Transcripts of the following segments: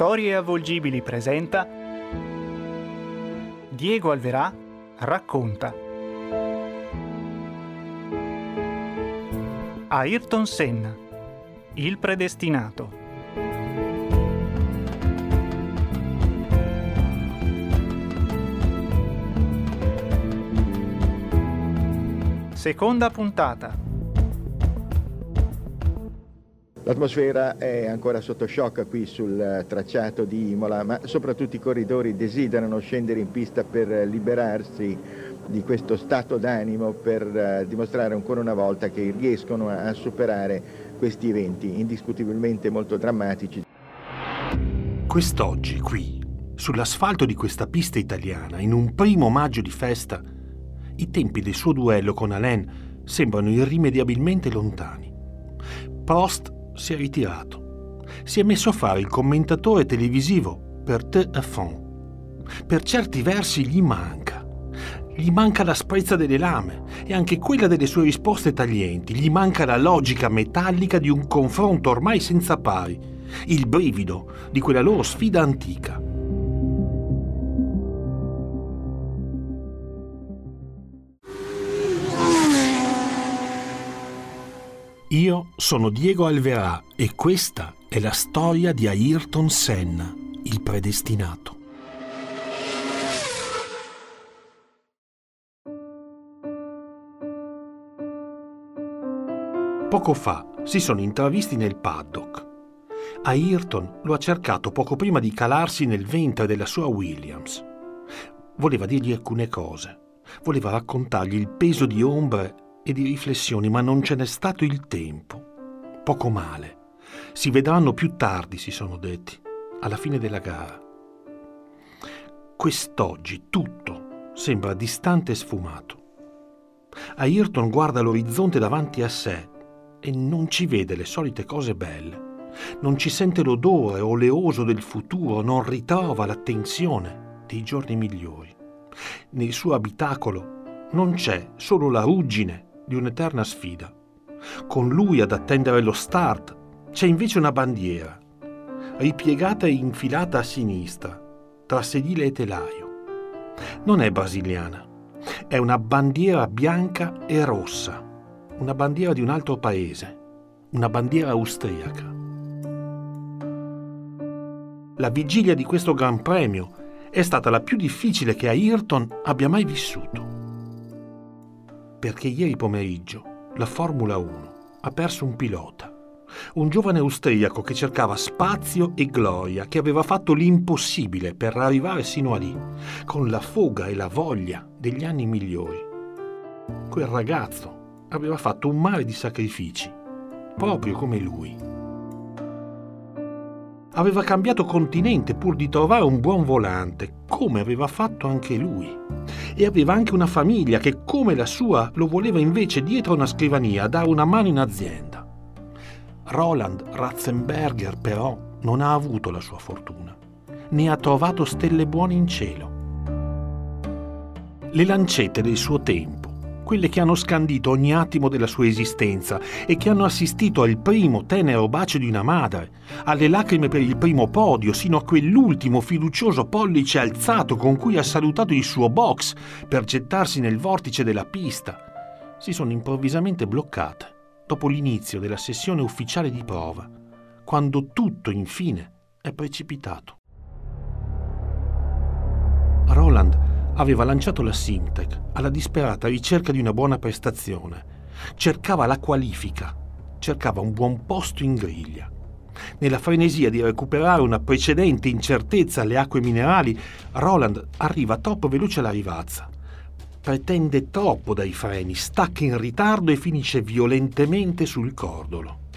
Storie avvolgibili presenta Diego Alverà racconta. Ayrton Senna Il predestinato. Seconda puntata L'atmosfera è ancora sotto shock qui sul tracciato di Imola, ma soprattutto i corridori desiderano scendere in pista per liberarsi di questo stato d'animo, per eh, dimostrare ancora una volta che riescono a superare questi eventi indiscutibilmente molto drammatici. Quest'oggi qui, sull'asfalto di questa pista italiana, in un primo maggio di festa, i tempi del suo duello con Alain sembrano irrimediabilmente lontani. Prost si è ritirato. Si è messo a fare il commentatore televisivo per TF1. Per certi versi gli manca. Gli manca la sprezza delle lame e anche quella delle sue risposte taglienti. Gli manca la logica metallica di un confronto ormai senza pari. Il brivido di quella loro sfida antica. Io sono Diego Alverà e questa è la storia di Ayrton Senna, il predestinato. Poco fa si sono intravisti nel paddock. Ayrton lo ha cercato poco prima di calarsi nel ventre della sua Williams. Voleva dirgli alcune cose, voleva raccontargli il peso di ombre e di riflessioni, ma non ce n'è stato il tempo. Poco male. Si vedranno più tardi, si sono detti, alla fine della gara. Quest'oggi tutto sembra distante e sfumato. Ayrton guarda l'orizzonte davanti a sé e non ci vede le solite cose belle. Non ci sente l'odore oleoso del futuro, non ritrova la tensione dei giorni migliori. Nel suo abitacolo non c'è solo la ruggine di un'eterna sfida. Con lui ad attendere lo start c'è invece una bandiera, ripiegata e infilata a sinistra, tra sedile e telaio. Non è brasiliana, è una bandiera bianca e rossa, una bandiera di un altro paese, una bandiera austriaca. La vigilia di questo Gran Premio è stata la più difficile che Ayrton abbia mai vissuto perché ieri pomeriggio la Formula 1 ha perso un pilota, un giovane austriaco che cercava spazio e gloria, che aveva fatto l'impossibile per arrivare sino a lì, con la foga e la voglia degli anni migliori. Quel ragazzo aveva fatto un mare di sacrifici, proprio come lui aveva cambiato continente pur di trovare un buon volante, come aveva fatto anche lui. E aveva anche una famiglia che, come la sua, lo voleva invece dietro una scrivania dare una mano in azienda. Roland Ratzenberger, però, non ha avuto la sua fortuna, ne ha trovato stelle buone in cielo. Le lancette del suo tempo quelle che hanno scandito ogni attimo della sua esistenza e che hanno assistito al primo tenero bacio di una madre, alle lacrime per il primo podio, sino a quell'ultimo fiducioso pollice alzato con cui ha salutato il suo box per gettarsi nel vortice della pista, si sono improvvisamente bloccate dopo l'inizio della sessione ufficiale di prova, quando tutto infine è precipitato. Roland aveva lanciato la Simtech alla disperata ricerca di una buona prestazione. Cercava la qualifica, cercava un buon posto in griglia. Nella frenesia di recuperare una precedente incertezza alle acque minerali, Roland arriva troppo veloce alla rivazza. Pretende troppo dai freni, stacca in ritardo e finisce violentemente sul cordolo.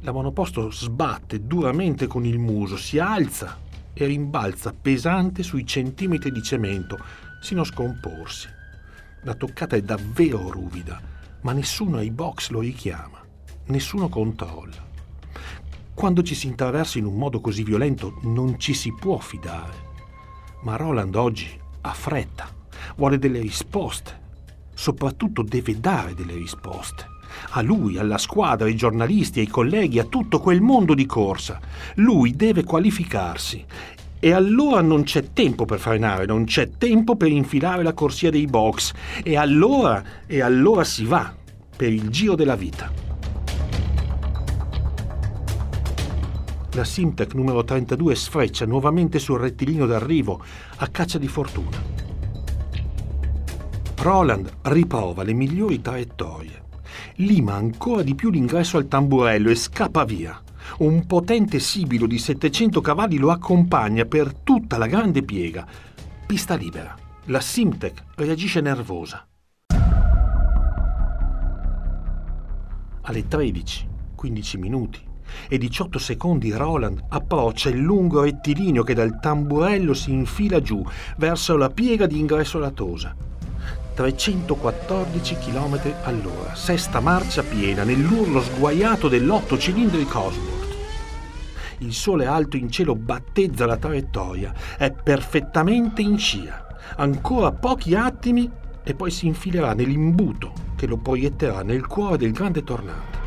La monoposto sbatte duramente con il muso, si alza e rimbalza pesante sui centimetri di cemento, sino a scomporsi. La toccata è davvero ruvida, ma nessuno ai box lo richiama, nessuno controlla. Quando ci si intraversa in un modo così violento non ci si può fidare. Ma Roland oggi ha fretta, vuole delle risposte, soprattutto deve dare delle risposte. A lui, alla squadra, ai giornalisti, ai colleghi, a tutto quel mondo di corsa. Lui deve qualificarsi. E allora non c'è tempo per frenare, non c'è tempo per infilare la corsia dei box. E allora, e allora si va per il giro della vita. La Simtec numero 32 sfreccia nuovamente sul rettilineo d'arrivo a caccia di fortuna. Roland riprova le migliori traiettorie. Lima ancora di più l'ingresso al tamburello e scappa via. Un potente sibilo di 700 cavalli lo accompagna per tutta la grande piega. Pista libera. La Simtec reagisce nervosa. Alle 13, 15 minuti e 18 secondi Roland approccia il lungo rettilineo che dal tamburello si infila giù verso la piega di ingresso latosa. 314 km all'ora, sesta marcia piena nell'urlo sguaiato dell'otto cilindri Cosworth. Il sole alto in cielo battezza la traiettoria, è perfettamente in scia. Ancora pochi attimi e poi si infilerà nell'imbuto che lo proietterà nel cuore del grande tornado.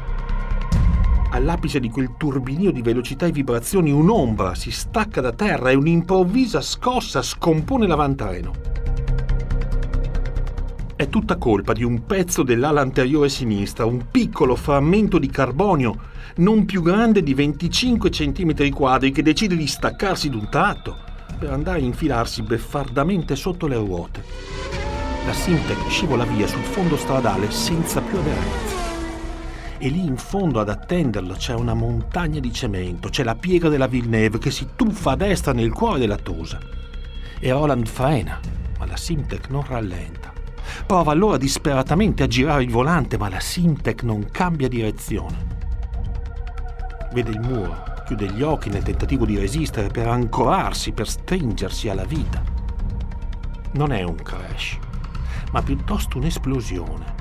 All'apice di quel turbinio di velocità e vibrazioni un'ombra si stacca da terra e un'improvvisa scossa scompone l'avantreno. È tutta colpa di un pezzo dell'ala anteriore sinistra, un piccolo frammento di carbonio non più grande di 25 cm quadri che decide di staccarsi d'un tratto per andare a infilarsi beffardamente sotto le ruote. La Simtec scivola via sul fondo stradale senza più aderenza. E lì in fondo ad attenderlo c'è una montagna di cemento, c'è la piega della Villeneuve che si tuffa a destra nel cuore della Tosa. E Roland frena, ma la Simtec non rallenta. Prova allora disperatamente a girare il volante, ma la Simtec non cambia direzione. Vede il muro, chiude gli occhi nel tentativo di resistere per ancorarsi, per stringersi alla vita. Non è un crash, ma piuttosto un'esplosione,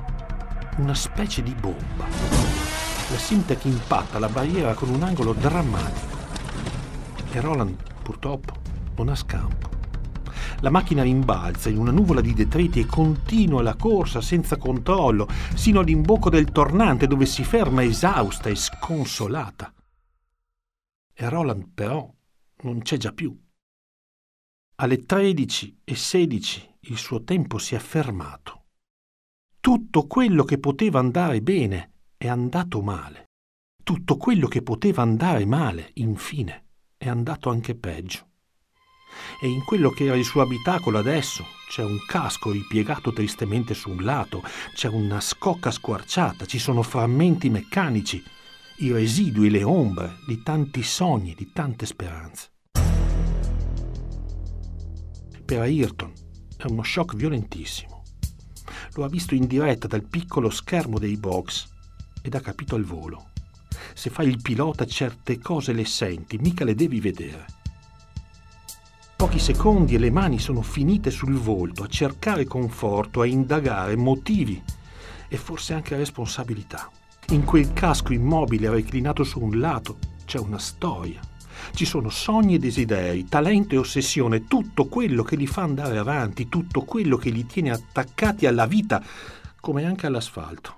una specie di bomba. La Simtec impatta la barriera con un angolo drammatico e Roland purtroppo non ha scampo. La macchina rimbalza in una nuvola di detriti e continua la corsa senza controllo sino all'imbocco del tornante dove si ferma esausta e sconsolata. E Roland però non c'è già più. Alle 13 e 16 il suo tempo si è fermato. Tutto quello che poteva andare bene è andato male. Tutto quello che poteva andare male, infine, è andato anche peggio. E in quello che era il suo abitacolo adesso c'è un casco ripiegato tristemente su un lato, c'è una scocca squarciata, ci sono frammenti meccanici, i residui, le ombre di tanti sogni, di tante speranze. Per Ayrton è uno shock violentissimo. Lo ha visto in diretta dal piccolo schermo dei box ed ha capito al volo. Se fai il pilota certe cose le senti, mica le devi vedere. Pochi secondi e le mani sono finite sul volto a cercare conforto, a indagare motivi e forse anche responsabilità. In quel casco immobile reclinato su un lato c'è una storia. Ci sono sogni e desideri, talento e ossessione, tutto quello che li fa andare avanti, tutto quello che li tiene attaccati alla vita, come anche all'asfalto.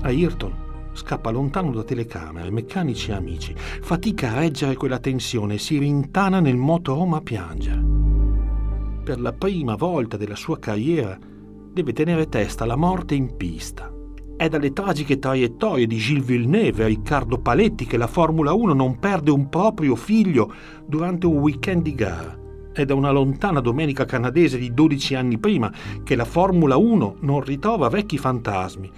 Ayrton scappa lontano da telecamere, meccanici e amici, fatica a reggere quella tensione e si rintana nel motorhome a piangere. Per la prima volta della sua carriera deve tenere testa alla morte in pista. È dalle tragiche traiettorie di Gilles Villeneuve e Riccardo Paletti che la Formula 1 non perde un proprio figlio durante un weekend di gara. È da una lontana domenica canadese di 12 anni prima che la Formula 1 non ritrova vecchi fantasmi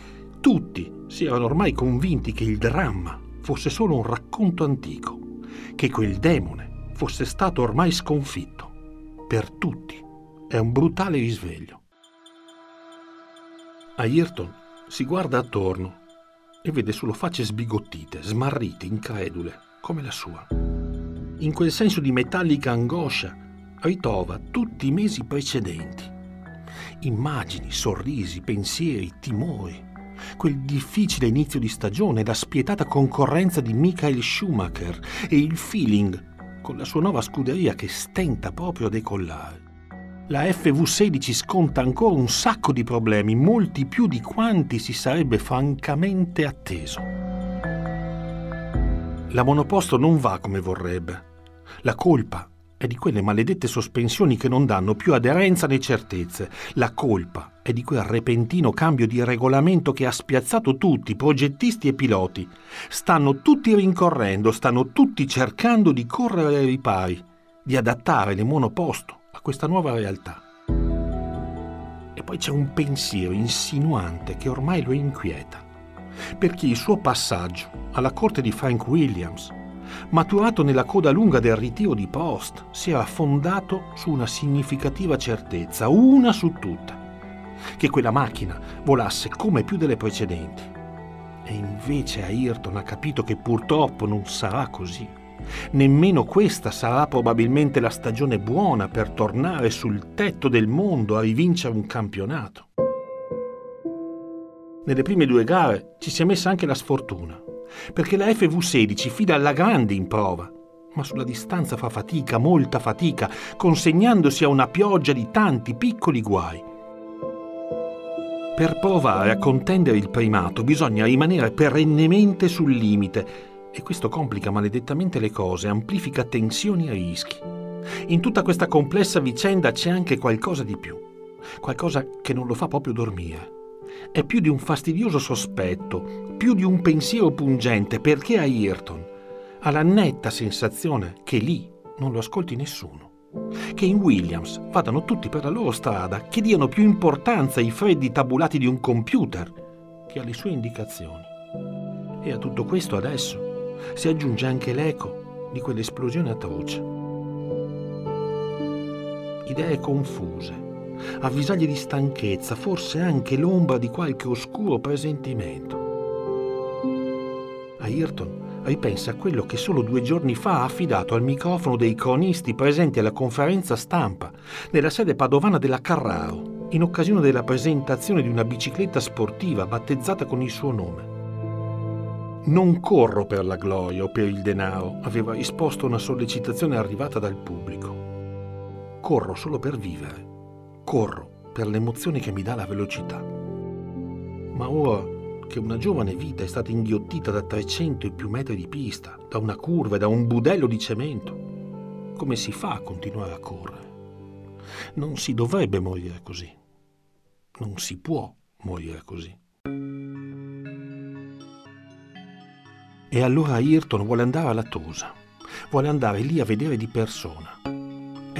tutti si erano ormai convinti che il dramma fosse solo un racconto antico, che quel demone fosse stato ormai sconfitto. Per tutti è un brutale risveglio. Ayrton si guarda attorno e vede solo facce sbigottite, smarrite, incredule, come la sua. In quel senso di metallica angoscia ritrova tutti i mesi precedenti. Immagini, sorrisi, pensieri, timori, quel difficile inizio di stagione, la spietata concorrenza di Michael Schumacher e il feeling con la sua nuova scuderia che stenta proprio a decollare. La FV16 sconta ancora un sacco di problemi, molti più di quanti si sarebbe francamente atteso. La monoposto non va come vorrebbe. La colpa è di quelle maledette sospensioni che non danno più aderenza né certezze. La colpa è di quel repentino cambio di regolamento che ha spiazzato tutti, progettisti e piloti. Stanno tutti rincorrendo, stanno tutti cercando di correre ai ripari, di adattare le monoposto a questa nuova realtà. E poi c'è un pensiero insinuante che ormai lo inquieta, perché il suo passaggio alla corte di Frank Williams, maturato nella coda lunga del ritiro di Post, si era fondato su una significativa certezza, una su tutte, che quella macchina volasse come più delle precedenti. E invece Ayrton ha capito che purtroppo non sarà così. Nemmeno questa sarà probabilmente la stagione buona per tornare sul tetto del mondo a rivincere un campionato. Nelle prime due gare ci si è messa anche la sfortuna, perché la FV16 fida alla grande in prova, ma sulla distanza fa fatica, molta fatica, consegnandosi a una pioggia di tanti piccoli guai. Per provare a contendere il primato bisogna rimanere perennemente sul limite e questo complica maledettamente le cose, amplifica tensioni e rischi. In tutta questa complessa vicenda c'è anche qualcosa di più, qualcosa che non lo fa proprio dormire. È più di un fastidioso sospetto, più di un pensiero pungente, perché a Ayrton ha la netta sensazione che lì non lo ascolti nessuno che in Williams vadano tutti per la loro strada, che diano più importanza ai freddi tabulati di un computer che alle sue indicazioni. E a tutto questo adesso si aggiunge anche l'eco di quell'esplosione atroce. Idee confuse, avvisaglie di stanchezza, forse anche l'ombra di qualche oscuro presentimento. Ayrton ripensa a quello che solo due giorni fa ha affidato al microfono dei cronisti presenti alla conferenza stampa nella sede padovana della Carraro, in occasione della presentazione di una bicicletta sportiva battezzata con il suo nome. Non corro per la gloria o per il denaro, aveva risposto una sollecitazione arrivata dal pubblico. Corro solo per vivere. Corro per l'emozione che mi dà la velocità. Ma ora che una giovane vita è stata inghiottita da 300 e più metri di pista, da una curva e da un budello di cemento, come si fa a continuare a correre? Non si dovrebbe morire così. Non si può morire così. E allora Ayrton vuole andare alla Tosa, vuole andare lì a vedere di persona.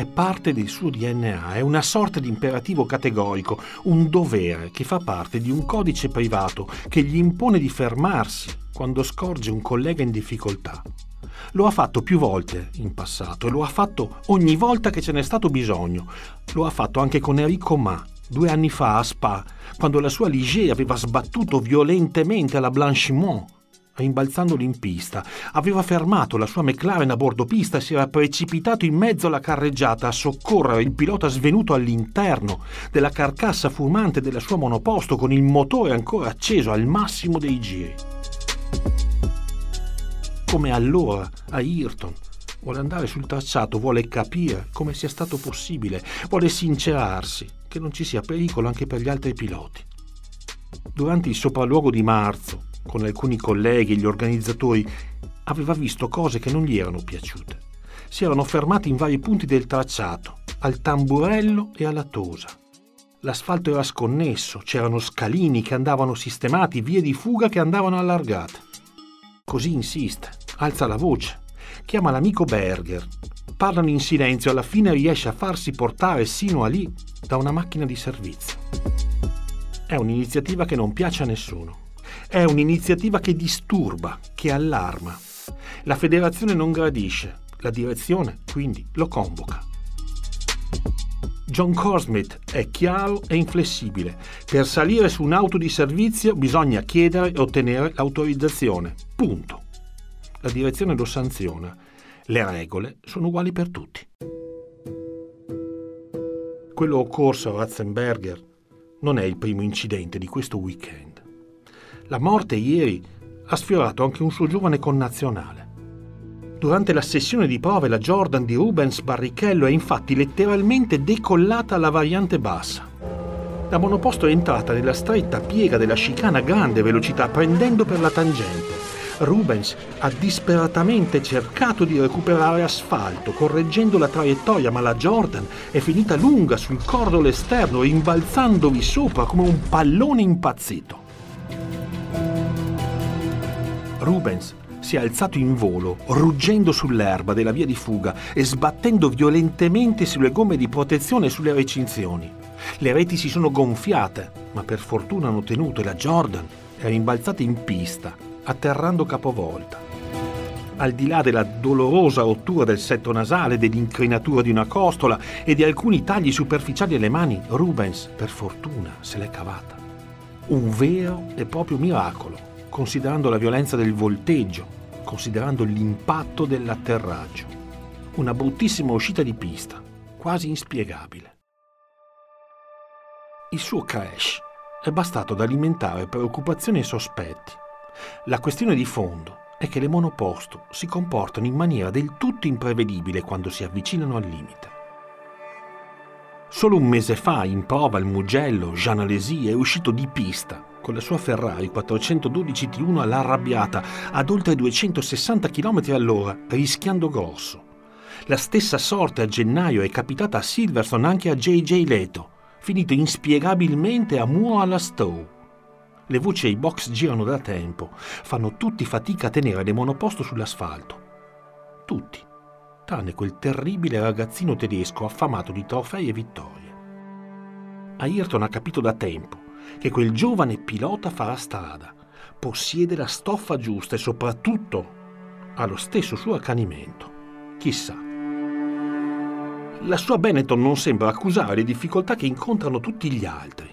È parte del suo DNA, è una sorta di imperativo categorico, un dovere che fa parte di un codice privato che gli impone di fermarsi quando scorge un collega in difficoltà. Lo ha fatto più volte in passato e lo ha fatto ogni volta che ce n'è stato bisogno. Lo ha fatto anche con Enrico Ma, due anni fa a Spa, quando la sua Ligier aveva sbattuto violentemente la Blanchimont rimbalzandolo in pista. Aveva fermato la sua McLaren a bordo pista e si era precipitato in mezzo alla carreggiata a soccorrere il pilota svenuto all'interno della carcassa fumante della sua monoposto con il motore ancora acceso al massimo dei giri. Come allora a Ayrton vuole andare sul tracciato, vuole capire come sia stato possibile, vuole sincerarsi che non ci sia pericolo anche per gli altri piloti. Durante il sopralluogo di marzo, con alcuni colleghi e gli organizzatori, aveva visto cose che non gli erano piaciute. Si erano fermati in vari punti del tracciato, al tamburello e alla tosa. L'asfalto era sconnesso, c'erano scalini che andavano sistemati, vie di fuga che andavano allargate. Così insiste, alza la voce, chiama l'amico Berger, parlano in silenzio, alla fine riesce a farsi portare sino a lì da una macchina di servizio. È un'iniziativa che non piace a nessuno. È un'iniziativa che disturba, che allarma. La federazione non gradisce, la direzione quindi lo convoca. John Corsmith è chiaro e inflessibile. Per salire su un'auto di servizio bisogna chiedere e ottenere l'autorizzazione. Punto. La direzione lo sanziona. Le regole sono uguali per tutti. Quello occorso a Ratzenberger non è il primo incidente di questo weekend. La morte ieri ha sfiorato anche un suo giovane connazionale. Durante la sessione di prove la Jordan di Rubens Barrichello è infatti letteralmente decollata alla variante bassa. La monoposto è entrata nella stretta piega della chicana a grande velocità prendendo per la tangente. Rubens ha disperatamente cercato di recuperare asfalto, correggendo la traiettoria, ma la Jordan è finita lunga sul cordolo esterno, rimbalzandovi sopra come un pallone impazzito. Rubens si è alzato in volo, ruggendo sull'erba della via di fuga e sbattendo violentemente sulle gomme di protezione e sulle recinzioni. Le reti si sono gonfiate, ma per fortuna hanno tenuto e la Jordan è rimbalzata in pista, atterrando capovolta. Al di là della dolorosa rottura del setto nasale, dell'incrinatura di una costola e di alcuni tagli superficiali alle mani, Rubens, per fortuna, se l'è cavata. Un vero e proprio miracolo considerando la violenza del volteggio, considerando l'impatto dell'atterraggio. Una bruttissima uscita di pista, quasi inspiegabile. Il suo crash è bastato ad alimentare preoccupazioni e sospetti. La questione di fondo è che le monoposto si comportano in maniera del tutto imprevedibile quando si avvicinano al limite. Solo un mese fa in prova il Mugello Jean Alesi è uscito di pista con la sua Ferrari 412 T1 all'arrabbiata ad oltre 260 km all'ora, rischiando grosso. La stessa sorte a gennaio è capitata a Silverstone anche a JJ Leto, finito inspiegabilmente a Muo alla Stowe. Le voci ai box girano da tempo, fanno tutti fatica a tenere le monoposto sull'asfalto. Tutti, tranne quel terribile ragazzino tedesco affamato di trofei e vittorie. Ayrton ha capito da tempo che quel giovane pilota farà strada, possiede la stoffa giusta e soprattutto ha lo stesso suo accanimento. Chissà. La sua Benetton non sembra accusare le difficoltà che incontrano tutti gli altri.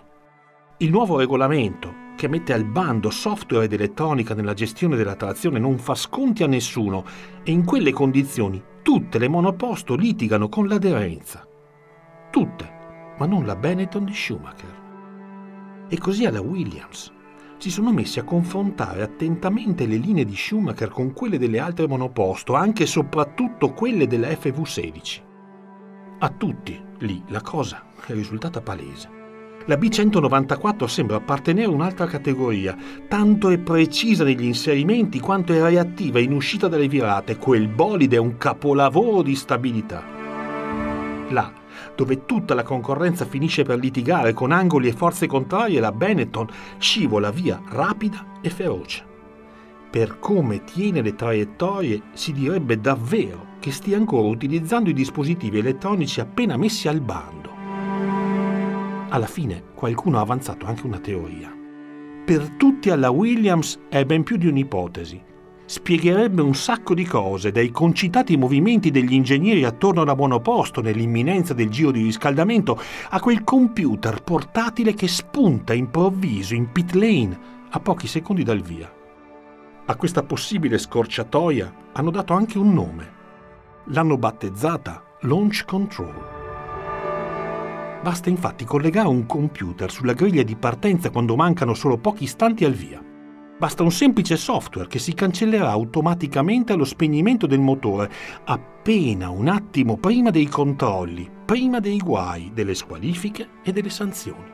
Il nuovo regolamento, che mette al bando software ed elettronica nella gestione della trazione, non fa sconti a nessuno e in quelle condizioni tutte le monoposto litigano con l'aderenza. Tutte, ma non la Benetton di Schumacher. E così alla Williams. Si sono messi a confrontare attentamente le linee di Schumacher con quelle delle altre monoposto, anche e soprattutto quelle della FV16. A tutti, lì, la cosa è risultata palese. La B194 sembra appartenere a un'altra categoria, tanto è precisa negli inserimenti quanto è reattiva in uscita dalle virate. Quel bolide è un capolavoro di stabilità. Là, dove tutta la concorrenza finisce per litigare con angoli e forze contrarie, la Benetton scivola via rapida e feroce. Per come tiene le traiettorie si direbbe davvero che stia ancora utilizzando i dispositivi elettronici appena messi al bando. Alla fine qualcuno ha avanzato anche una teoria. Per tutti alla Williams è ben più di un'ipotesi spiegherebbe un sacco di cose, dai concitati movimenti degli ingegneri attorno alla monoposto nell'imminenza del giro di riscaldamento, a quel computer portatile che spunta improvviso in pit lane a pochi secondi dal via. A questa possibile scorciatoia hanno dato anche un nome. L'hanno battezzata Launch Control. Basta infatti collegare un computer sulla griglia di partenza quando mancano solo pochi istanti al via. Basta un semplice software che si cancellerà automaticamente allo spegnimento del motore appena un attimo prima dei controlli, prima dei guai, delle squalifiche e delle sanzioni.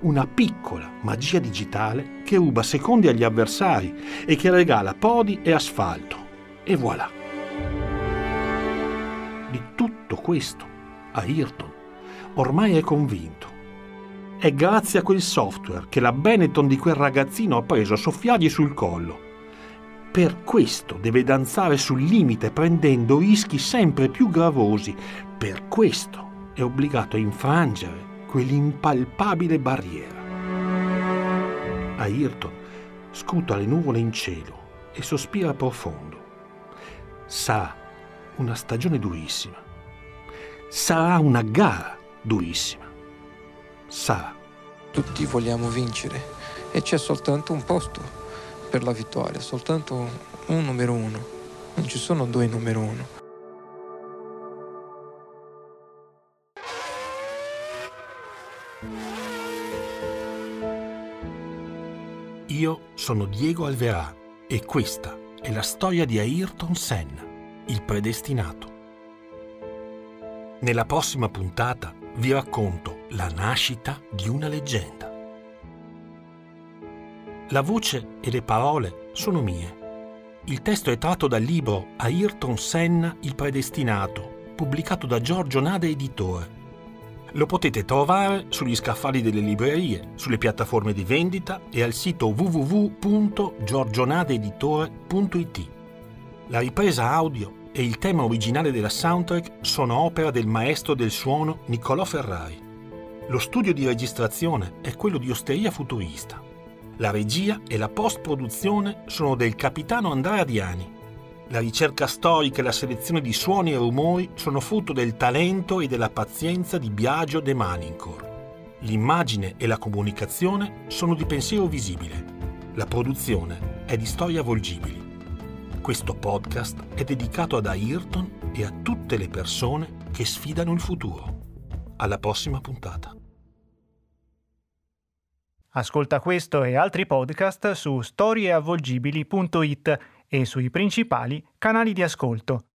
Una piccola magia digitale che ruba secondi agli avversari e che regala podi e asfalto. E voilà. Di tutto questo, Ayrton ormai è convinto è grazie a quel software che la Benetton di quel ragazzino ha preso a soffiargli sul collo. Per questo deve danzare sul limite prendendo rischi sempre più gravosi. Per questo è obbligato a infrangere quell'impalpabile barriera. Ayrton scuta le nuvole in cielo e sospira profondo. Sarà una stagione durissima. Sarà una gara durissima sarà. Tutti vogliamo vincere e c'è soltanto un posto per la vittoria, soltanto un numero uno, non ci sono due numero uno. Io sono Diego Alverà e questa è la storia di Ayrton Senna, il predestinato. Nella prossima puntata vi racconto la nascita di una leggenda. La voce e le parole sono mie. Il testo è tratto dal libro Ayrton Senna, il predestinato, pubblicato da Giorgio Nada Editore lo potete trovare sugli scaffali delle librerie, sulle piattaforme di vendita e al sito www.giorgionadeeditore.it. La ripresa audio e il tema originale della soundtrack sono opera del maestro del suono Niccolò Ferrari. Lo studio di registrazione è quello di Osteria Futurista. La regia e la post-produzione sono del capitano Andrea Diani la ricerca storica e la selezione di suoni e rumori sono frutto del talento e della pazienza di Biagio De Manincourt. L'immagine e la comunicazione sono di pensiero visibile. La produzione è di storia volgibili. Questo podcast è dedicato ad Ayrton e a tutte le persone che sfidano il futuro. Alla prossima puntata. Ascolta questo e altri podcast su storieavvolgibili.it e sui principali canali di ascolto.